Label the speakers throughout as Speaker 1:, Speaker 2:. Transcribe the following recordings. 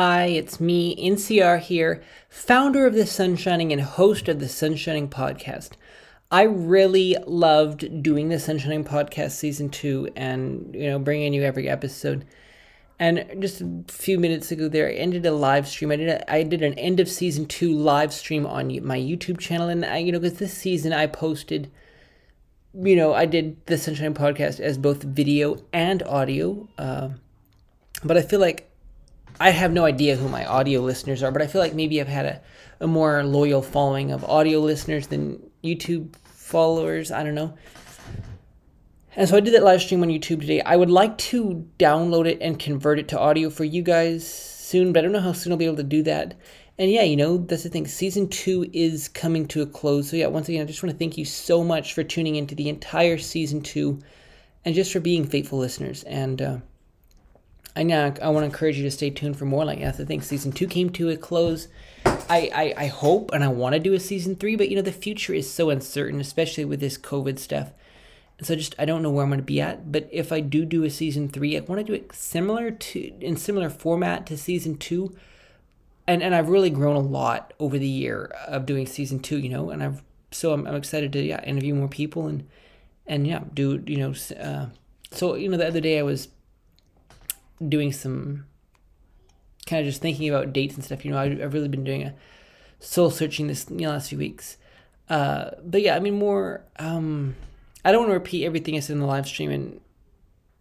Speaker 1: Hi, it's me, NCR here, founder of the Sunshining and host of the Sunshining podcast. I really loved doing the Sunshining podcast season two and, you know, bringing you every episode. And just a few minutes ago there, I ended a live stream. I did a, I did an end of season two live stream on my YouTube channel. And I, you know, because this season I posted, you know, I did the Sunshine podcast as both video and audio. Uh, but I feel like I have no idea who my audio listeners are, but I feel like maybe I've had a, a more loyal following of audio listeners than YouTube followers. I don't know. And so I did that live stream on YouTube today. I would like to download it and convert it to audio for you guys soon, but I don't know how soon I'll be able to do that. And yeah, you know, that's the thing. Season two is coming to a close. So yeah, once again, I just want to thank you so much for tuning into the entire season two and just for being faithful listeners. And, uh, I know I want to encourage you to stay tuned for more like. I think season two came to a close. I, I, I hope and I want to do a season three, but you know the future is so uncertain, especially with this COVID stuff. So just I don't know where I'm going to be at. But if I do do a season three, I want to do it similar to in similar format to season two. And and I've really grown a lot over the year of doing season two, you know. And I've so I'm, I'm excited to yeah interview more people and and yeah do you know uh, so you know the other day I was doing some kind of just thinking about dates and stuff. You know, I, have really been doing a soul searching this you know, last few weeks. Uh, but yeah, I mean, more. Um, I don't want to repeat everything I said in the live stream and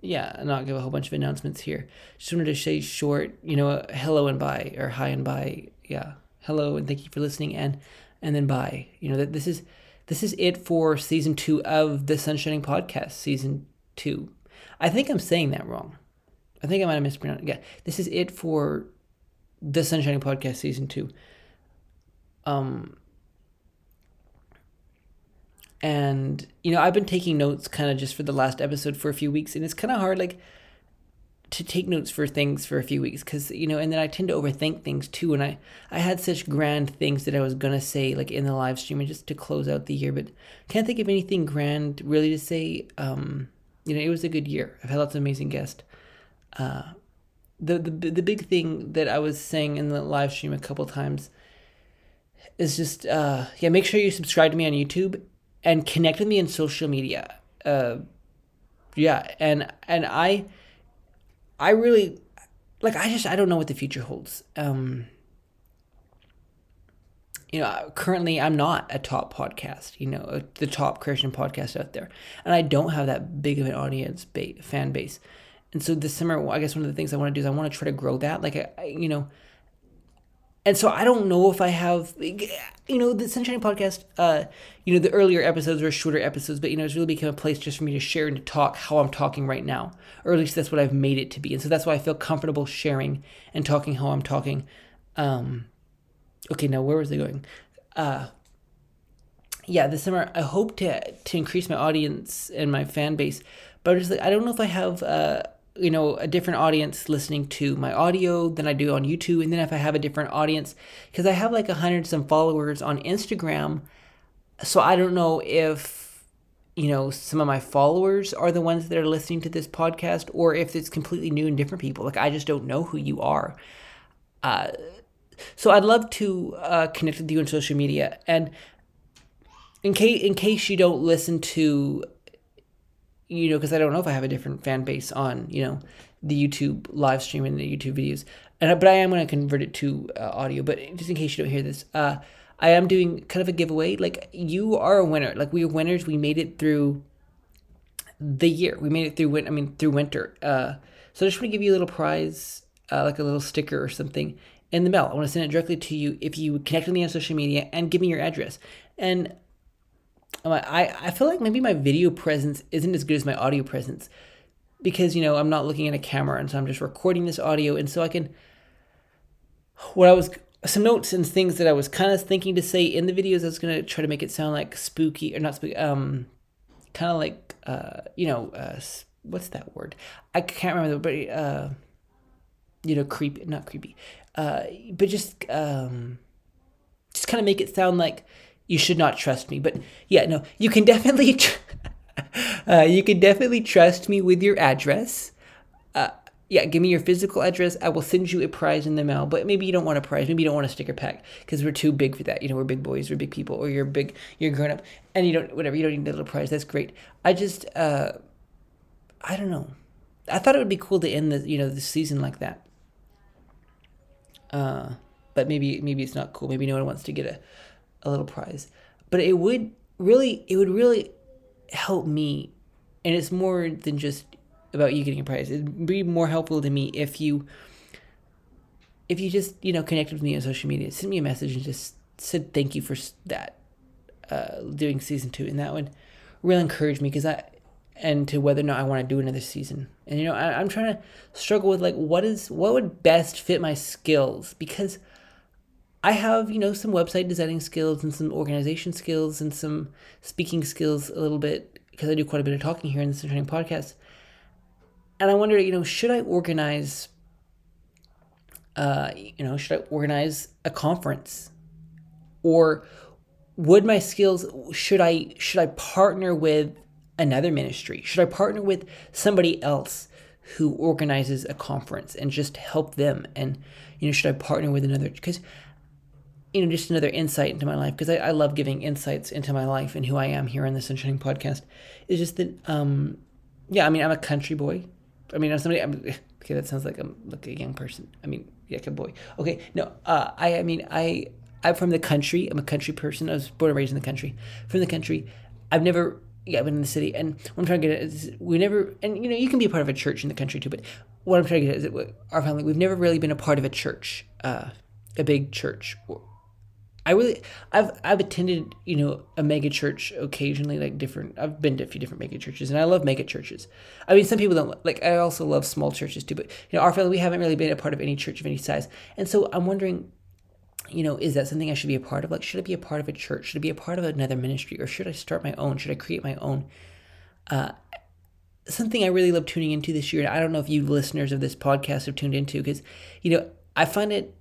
Speaker 1: yeah, not give a whole bunch of announcements here. Just wanted to say short, you know, hello and bye or hi and bye. Yeah, hello and thank you for listening and and then bye. You know that this is this is it for season two of the Sunshining podcast. Season two. I think I'm saying that wrong. I think I might have mispronounced. Yeah, this is it for the Sunshining Podcast season two. Um, and you know, I've been taking notes kind of just for the last episode for a few weeks, and it's kind of hard, like to take notes for things for a few weeks because you know and then i tend to overthink things too and i i had such grand things that i was gonna say like in the live stream and just to close out the year but can't think of anything grand really to say um you know it was a good year i've had lots of amazing guests uh, the, the the big thing that I was saying in the live stream a couple times is just uh, yeah, make sure you subscribe to me on YouTube and connect with me in social media. Uh, yeah, and and I I really like I just I don't know what the future holds. Um, you know, currently I'm not a top podcast, you know, the top Christian podcast out there, and I don't have that big of an audience ba- fan base and so this summer i guess one of the things i want to do is i want to try to grow that like I, you know. And so i don't know if i have you know the sunshine podcast uh you know the earlier episodes were shorter episodes but you know it's really become a place just for me to share and to talk how i'm talking right now or at least that's what i've made it to be. And so that's why i feel comfortable sharing and talking how i'm talking. Um okay now where was i going? Uh yeah this summer i hope to to increase my audience and my fan base but I'm just like i don't know if i have uh you know a different audience listening to my audio than I do on YouTube, and then if I have a different audience, because I have like a hundred some followers on Instagram, so I don't know if you know some of my followers are the ones that are listening to this podcast, or if it's completely new and different people. Like I just don't know who you are. Uh, so I'd love to uh, connect with you on social media, and in case in case you don't listen to you know, because I don't know if I have a different fan base on, you know, the YouTube live stream and the YouTube videos. And but I am going to convert it to uh, audio. But just in case you don't hear this, uh, I am doing kind of a giveaway. Like you are a winner. Like we are winners. We made it through the year. We made it through win. I mean through winter. Uh, so I just want to give you a little prize, uh, like a little sticker or something in the mail. I want to send it directly to you if you connect with me on social media and give me your address. And I, I feel like maybe my video presence isn't as good as my audio presence because, you know, I'm not looking at a camera and so I'm just recording this audio. And so I can, what I was, some notes and things that I was kind of thinking to say in the videos, I was going to try to make it sound like spooky or not spooky, um, kind of like, uh, you know, uh, what's that word? I can't remember, but, uh, you know, creepy, not creepy, uh, but just, um, just kind of make it sound like, you should not trust me. But yeah, no, you can definitely, tr- uh, you can definitely trust me with your address. Uh, yeah, give me your physical address. I will send you a prize in the mail. But maybe you don't want a prize. Maybe you don't want a sticker pack because we're too big for that. You know, we're big boys, we're big people, or you're big, you're grown up, and you don't whatever. You don't need a little prize. That's great. I just, uh, I don't know. I thought it would be cool to end the you know the season like that. Uh, but maybe maybe it's not cool. Maybe no one wants to get a, a little prize. But it would really it would really help me, and it's more than just about you getting a prize. It'd be more helpful to me if you if you just you know connected with me on social media, send me a message and just said thank you for that uh, doing season two, and that would really encourage me because I and to whether or not I want to do another season. And you know, I, I'm trying to struggle with like what is what would best fit my skills because I have you know some website designing skills and some organization skills and some speaking skills a little bit because I do quite a bit of talking here in the Training podcast. And I wonder, you know, should I organize? Uh, you know, should I organize a conference, or would my skills should I should I partner with another ministry? Should I partner with somebody else who organizes a conference and just help them? And, you know, should I partner with another? Because, you know, just another insight into my life, because I, I love giving insights into my life and who I am here on the Sunshine podcast, is just that, um, yeah, I mean, I'm a country boy. I mean, I'm somebody, I'm, okay, that sounds like I'm like a young person. I mean, yeah, a boy. Okay, no, uh, I, I mean, I, I'm from the country. I'm a country person. I was born and raised in the country. From the country, I've never yeah, but in the city. And what I'm trying to get at is we never, and you know, you can be a part of a church in the country too, but what I'm trying to get at is that our family, we've never really been a part of a church, uh, a big church. I really, I've, I've attended, you know, a mega church occasionally, like different, I've been to a few different mega churches and I love mega churches. I mean, some people don't like, I also love small churches too, but, you know, our family, we haven't really been a part of any church of any size. And so I'm wondering, you know, is that something I should be a part of? Like, should I be a part of a church? Should I be a part of another ministry? Or should I start my own? Should I create my own? Uh, something I really love tuning into this year, and I don't know if you listeners of this podcast have tuned into, because, you know, I find it,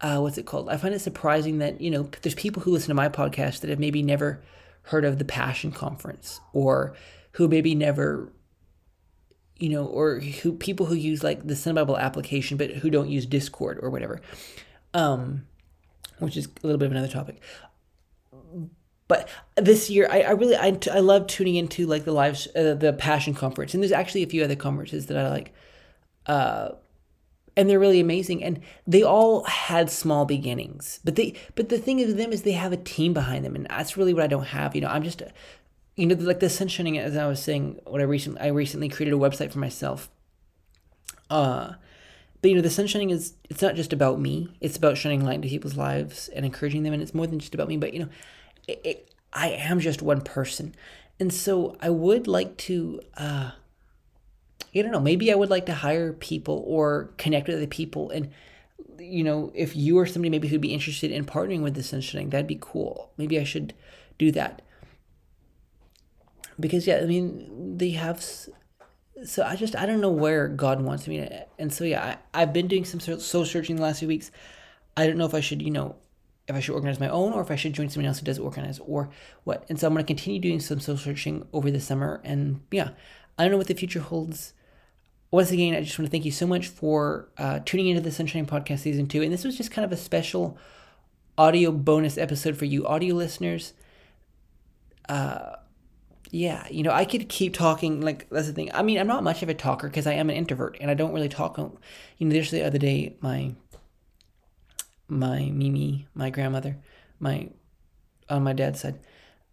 Speaker 1: uh, what's it called? I find it surprising that, you know, there's people who listen to my podcast that have maybe never heard of the Passion Conference, or who maybe never you know, or who people who use like the Sun Bible application, but who don't use Discord or whatever um, which is a little bit of another topic. But this year, I, I really I, I love tuning into like the live uh, the Passion Conference, and there's actually a few other conferences that I like, uh, and they're really amazing. And they all had small beginnings, but they but the thing of them is they have a team behind them, and that's really what I don't have. You know, I'm just, you know, like the sunshining as I was saying. What I recently I recently created a website for myself. Uh, but you know, the sun shining is it's not just about me. It's about shining light into people's lives and encouraging them, and it's more than just about me. But you know, it, it, I am just one person, and so I would like to. Uh, I don't know. Maybe I would like to hire people or connect with other people, and you know, if you or somebody maybe who'd be interested in partnering with this shining, that'd be cool. Maybe I should do that because yeah, I mean, they have so I just I don't know where God wants me to, and so yeah, I, I've been doing some soul searching the last few weeks. I don't know if I should, you know, if I should organize my own or if I should join someone else who does organize or what. And so I'm going to continue doing some soul searching over the summer, and yeah, I don't know what the future holds. Once again, I just want to thank you so much for uh, tuning into the Sunshine Podcast Season Two, and this was just kind of a special audio bonus episode for you audio listeners. Uh, yeah, you know, I could keep talking. Like that's the thing. I mean, I'm not much of a talker because I am an introvert and I don't really talk. You know, just the other day, my my Mimi, my grandmother, my on my dad's side,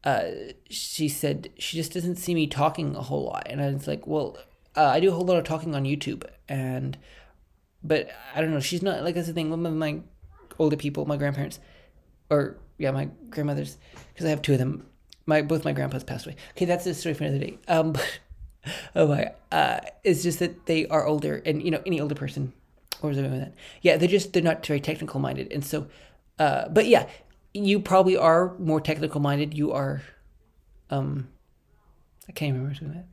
Speaker 1: uh, she said she just doesn't see me talking a whole lot, and I was like, well, uh, I do a whole lot of talking on YouTube, and but I don't know. She's not like that's the thing. One of my older people, my grandparents, or yeah, my grandmothers, because I have two of them my both my grandpas passed away. Okay, that's a story for another day. Um, oh my, uh, it's just that they are older, and you know, any older person, or was I with that? Yeah, they're just they're not very technical minded, and so, uh, but yeah, you probably are more technical minded. You are, um, I can't remember doing that.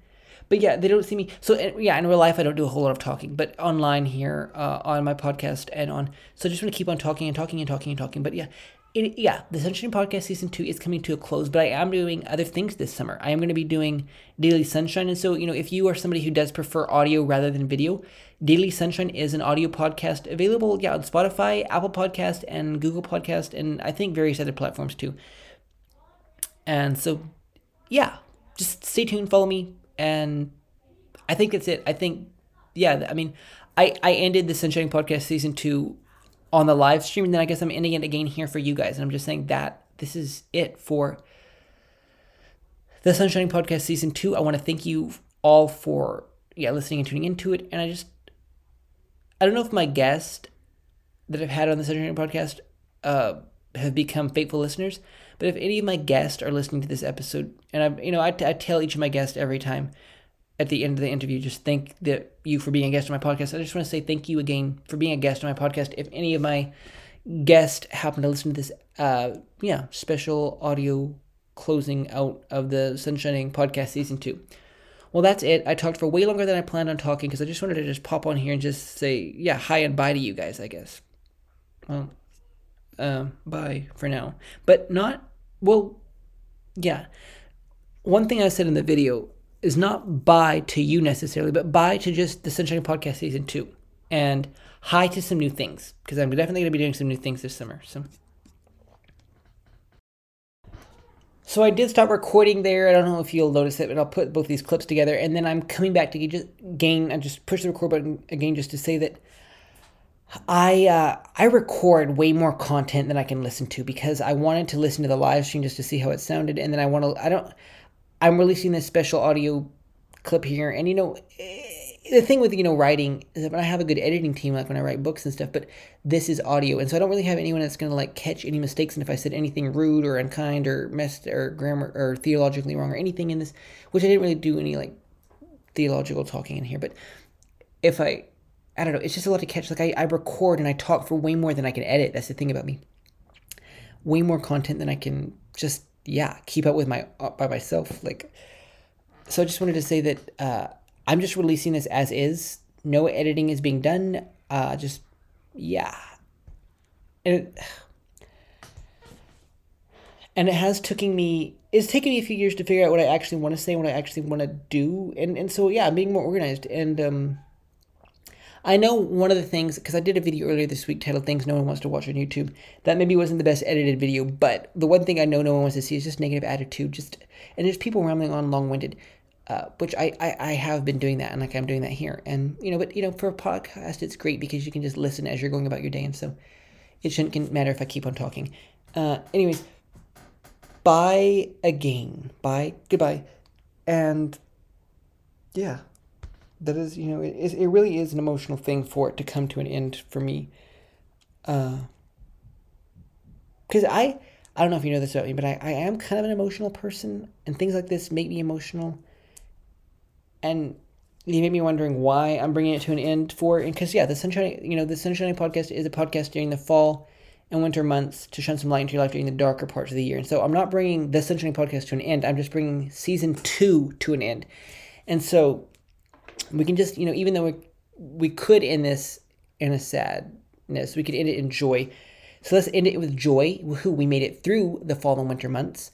Speaker 1: But yeah, they don't see me. So yeah, in real life, I don't do a whole lot of talking, but online here, uh, on my podcast and on. So I just want to keep on talking and talking and talking and talking. But yeah, it, yeah, the Sunshine Podcast season two is coming to a close, but I am doing other things this summer. I am going to be doing Daily Sunshine. And so, you know, if you are somebody who does prefer audio rather than video, Daily Sunshine is an audio podcast available, yeah, on Spotify, Apple Podcast, and Google Podcast, and I think various other platforms too. And so, yeah, just stay tuned, follow me, and I think that's it. I think, yeah, I mean, I, I ended the Sunshine Podcast season two on the live stream, and then I guess I'm ending it again here for you guys. And I'm just saying that this is it for the Sunshine Podcast season two. I want to thank you all for yeah listening and tuning into it. And I just I don't know if my guest that I've had on the Sunshine Podcast uh, have become faithful listeners, but if any of my guests are listening to this episode, and I you know I, I tell each of my guests every time at the end of the interview, just thank the, you for being a guest on my podcast. I just want to say thank you again for being a guest on my podcast. If any of my guests happen to listen to this, uh, yeah, special audio closing out of the Sunshining podcast season two. Well, that's it. I talked for way longer than I planned on talking because I just wanted to just pop on here and just say, yeah, hi and bye to you guys, I guess. Well, um, bye for now. But not, well, yeah. One thing I said in the video is not bye to you necessarily, but bye to just the Sunshine Podcast season two, and hi to some new things because I'm definitely going to be doing some new things this summer. So. So I did stop recording there. I don't know if you'll notice it, but I'll put both these clips together, and then I'm coming back to just gain. I just push the record button again just to say that I uh, I record way more content than I can listen to because I wanted to listen to the live stream just to see how it sounded, and then I want to. I don't. I'm releasing this special audio clip here, and you know, the thing with you know writing is that when I have a good editing team, like when I write books and stuff, but this is audio, and so I don't really have anyone that's gonna like catch any mistakes, and if I said anything rude or unkind or messed or grammar or theologically wrong or anything in this, which I didn't really do any like theological talking in here, but if I I don't know, it's just a lot to catch. Like I, I record and I talk for way more than I can edit. That's the thing about me. Way more content than I can just yeah, keep up with my uh, by myself. Like, so I just wanted to say that uh, I'm just releasing this as is. No editing is being done. Uh, just yeah, and it, and it has taken me. It's taken me a few years to figure out what I actually want to say, what I actually want to do, and and so yeah, I'm being more organized and um I know one of the things because I did a video earlier this week titled "Things No One Wants to Watch on YouTube." That maybe wasn't the best edited video, but the one thing I know no one wants to see is just negative attitude, just and there's people rambling on long-winded, uh, which I, I I have been doing that, and like I'm doing that here, and you know, but you know, for a podcast, it's great because you can just listen as you're going about your day, and so it shouldn't matter if I keep on talking. Uh, anyways, bye again, bye, goodbye, and yeah that is, you know, it, it really is an emotional thing for it to come to an end for me. Because uh, I, I don't know if you know this about me, but I, I am kind of an emotional person, and things like this make me emotional. And you make me wondering why I'm bringing it to an end for, and because yeah, the sunshine, you know, the sunshine podcast is a podcast during the fall and winter months to shine some light into your life during the darker parts of the year. And so I'm not bringing the sunshine podcast to an end. I'm just bringing season two to an end. And so we can just you know even though we we could end this in a sadness, we could end it in joy. So let's end it with joy. Who we made it through the fall and winter months,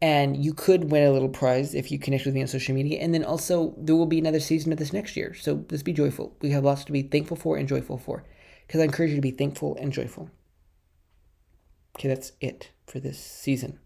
Speaker 1: and you could win a little prize if you connect with me on social media. And then also there will be another season of this next year. So let's be joyful. We have lots to be thankful for and joyful for, because I encourage you to be thankful and joyful. Okay, that's it for this season.